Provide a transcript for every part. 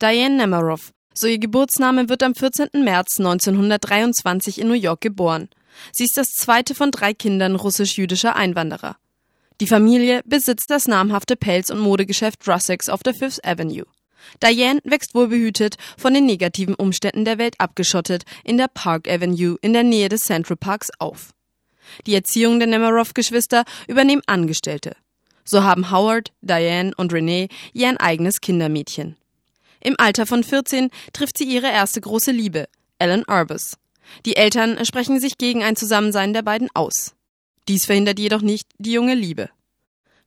Diane Nemiroff. So ihr Geburtsname wird am 14. März 1923 in New York geboren. Sie ist das zweite von drei Kindern russisch-jüdischer Einwanderer. Die Familie besitzt das namhafte Pelz- und Modegeschäft Russex auf der Fifth Avenue. Diane wächst wohlbehütet, von den negativen Umständen der Welt abgeschottet, in der Park Avenue in der Nähe des Central Parks auf. Die Erziehung der Nemiroff-Geschwister übernehmen Angestellte. So haben Howard, Diane und Renee ihr ein eigenes Kindermädchen. Im Alter von 14 trifft sie ihre erste große Liebe, Ellen Arbus. Die Eltern sprechen sich gegen ein Zusammensein der beiden aus. Dies verhindert jedoch nicht die junge Liebe.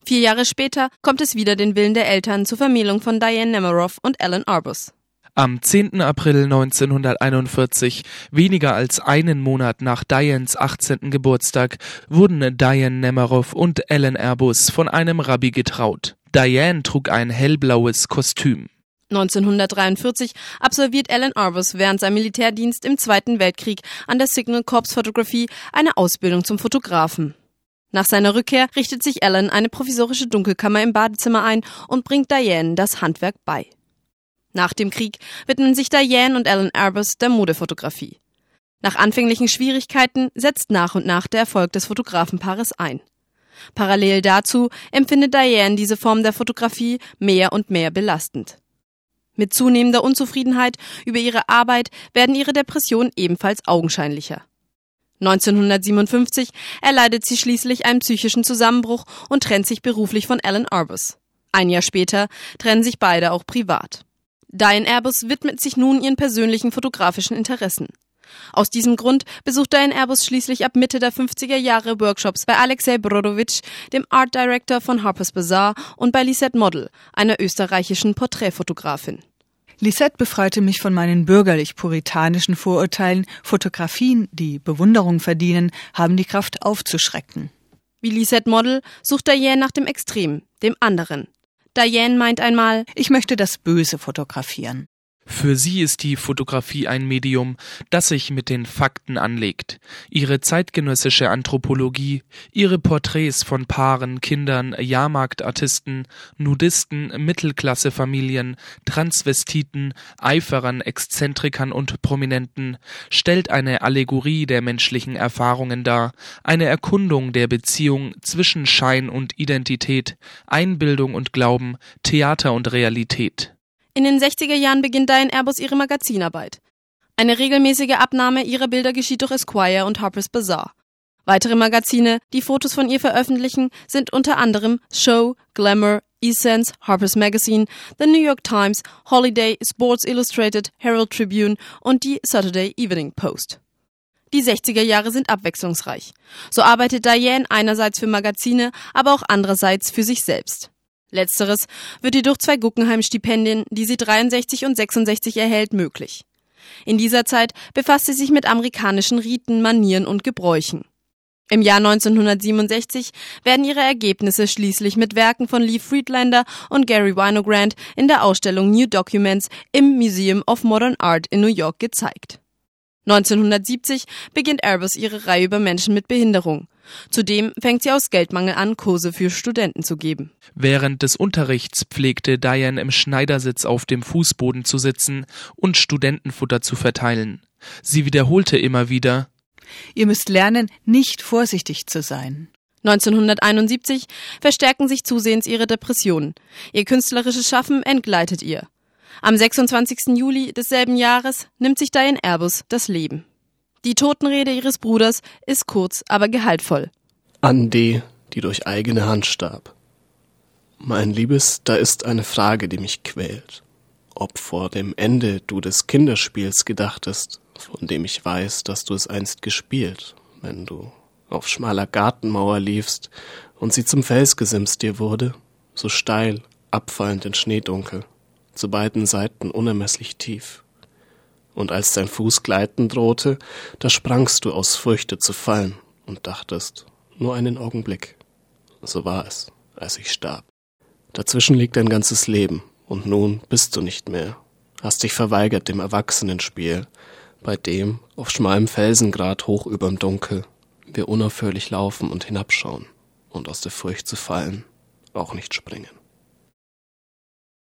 Vier Jahre später kommt es wieder den Willen der Eltern zur Vermählung von Diane Nemiroff und Ellen Arbus. Am 10. April 1941, weniger als einen Monat nach Dianes 18. Geburtstag, wurden Diane Nemiroff und Ellen Arbus von einem Rabbi getraut. Diane trug ein hellblaues Kostüm. 1943 absolviert Alan Arbus während seinem Militärdienst im Zweiten Weltkrieg an der Signal Corps Fotografie eine Ausbildung zum Fotografen. Nach seiner Rückkehr richtet sich Alan eine provisorische Dunkelkammer im Badezimmer ein und bringt Diane das Handwerk bei. Nach dem Krieg widmen sich Diane und Alan Arbus der Modefotografie. Nach anfänglichen Schwierigkeiten setzt nach und nach der Erfolg des Fotografenpaares ein. Parallel dazu empfindet Diane diese Form der Fotografie mehr und mehr belastend. Mit zunehmender Unzufriedenheit über ihre Arbeit werden ihre Depressionen ebenfalls augenscheinlicher. 1957 erleidet sie schließlich einen psychischen Zusammenbruch und trennt sich beruflich von Alan Arbus. Ein Jahr später trennen sich beide auch privat. Diane Arbus widmet sich nun ihren persönlichen fotografischen Interessen. Aus diesem Grund besucht Diane Arbus schließlich ab Mitte der 50er Jahre Workshops bei Alexei Brodowitsch, dem Art Director von Harper's Bazaar, und bei Lisette Model, einer österreichischen Porträtfotografin. Lisette befreite mich von meinen bürgerlich-puritanischen Vorurteilen, Fotografien, die Bewunderung verdienen, haben die Kraft aufzuschrecken. Wie Lisette Model sucht Diane nach dem Extrem, dem anderen. Diane meint einmal, ich möchte das Böse fotografieren. Für sie ist die Fotografie ein Medium, das sich mit den Fakten anlegt. Ihre zeitgenössische Anthropologie, ihre Porträts von Paaren, Kindern, Jahrmarktartisten, Nudisten, Mittelklassefamilien, Transvestiten, Eiferern, Exzentrikern und Prominenten stellt eine Allegorie der menschlichen Erfahrungen dar, eine Erkundung der Beziehung zwischen Schein und Identität, Einbildung und Glauben, Theater und Realität. In den 60er Jahren beginnt Diane Airbus ihre Magazinarbeit. Eine regelmäßige Abnahme ihrer Bilder geschieht durch Esquire und Harper's Bazaar. Weitere Magazine, die Fotos von ihr veröffentlichen, sind unter anderem Show, Glamour, Essence, Harper's Magazine, The New York Times, Holiday, Sports Illustrated, Herald Tribune und die Saturday Evening Post. Die 60er Jahre sind abwechslungsreich. So arbeitet Diane einerseits für Magazine, aber auch andererseits für sich selbst. Letzteres wird ihr durch zwei Guggenheim-Stipendien, die sie 63 und 66 erhält, möglich. In dieser Zeit befasst sie sich mit amerikanischen Riten, Manieren und Gebräuchen. Im Jahr 1967 werden ihre Ergebnisse schließlich mit Werken von Lee Friedlander und Gary Winogrand in der Ausstellung New Documents im Museum of Modern Art in New York gezeigt. 1970 beginnt Airbus ihre Reihe über Menschen mit Behinderung. Zudem fängt sie aus Geldmangel an, Kurse für Studenten zu geben. Während des Unterrichts pflegte Diane im Schneidersitz auf dem Fußboden zu sitzen und Studentenfutter zu verteilen. Sie wiederholte immer wieder Ihr müsst lernen, nicht vorsichtig zu sein. 1971 verstärken sich zusehends ihre Depressionen. Ihr künstlerisches Schaffen entgleitet ihr. Am 26. Juli desselben Jahres nimmt sich Diane Airbus das Leben. Die Totenrede ihres Bruders ist kurz, aber gehaltvoll. An die, die durch eigene Hand starb. Mein Liebes, da ist eine Frage, die mich quält. Ob vor dem Ende du des Kinderspiels gedachtest, von dem ich weiß, dass du es einst gespielt, wenn du auf schmaler Gartenmauer liefst und sie zum Felsgesims dir wurde, so steil, abfallend in Schneedunkel zu beiden Seiten unermesslich tief. Und als dein Fuß gleiten drohte, da sprangst du aus Furchte zu fallen und dachtest, nur einen Augenblick. So war es, als ich starb. Dazwischen liegt dein ganzes Leben, und nun bist du nicht mehr, hast dich verweigert dem Erwachsenenspiel, bei dem, auf schmalem Felsengrad hoch überm Dunkel, wir unaufhörlich laufen und hinabschauen und aus der Furcht zu fallen, auch nicht springen.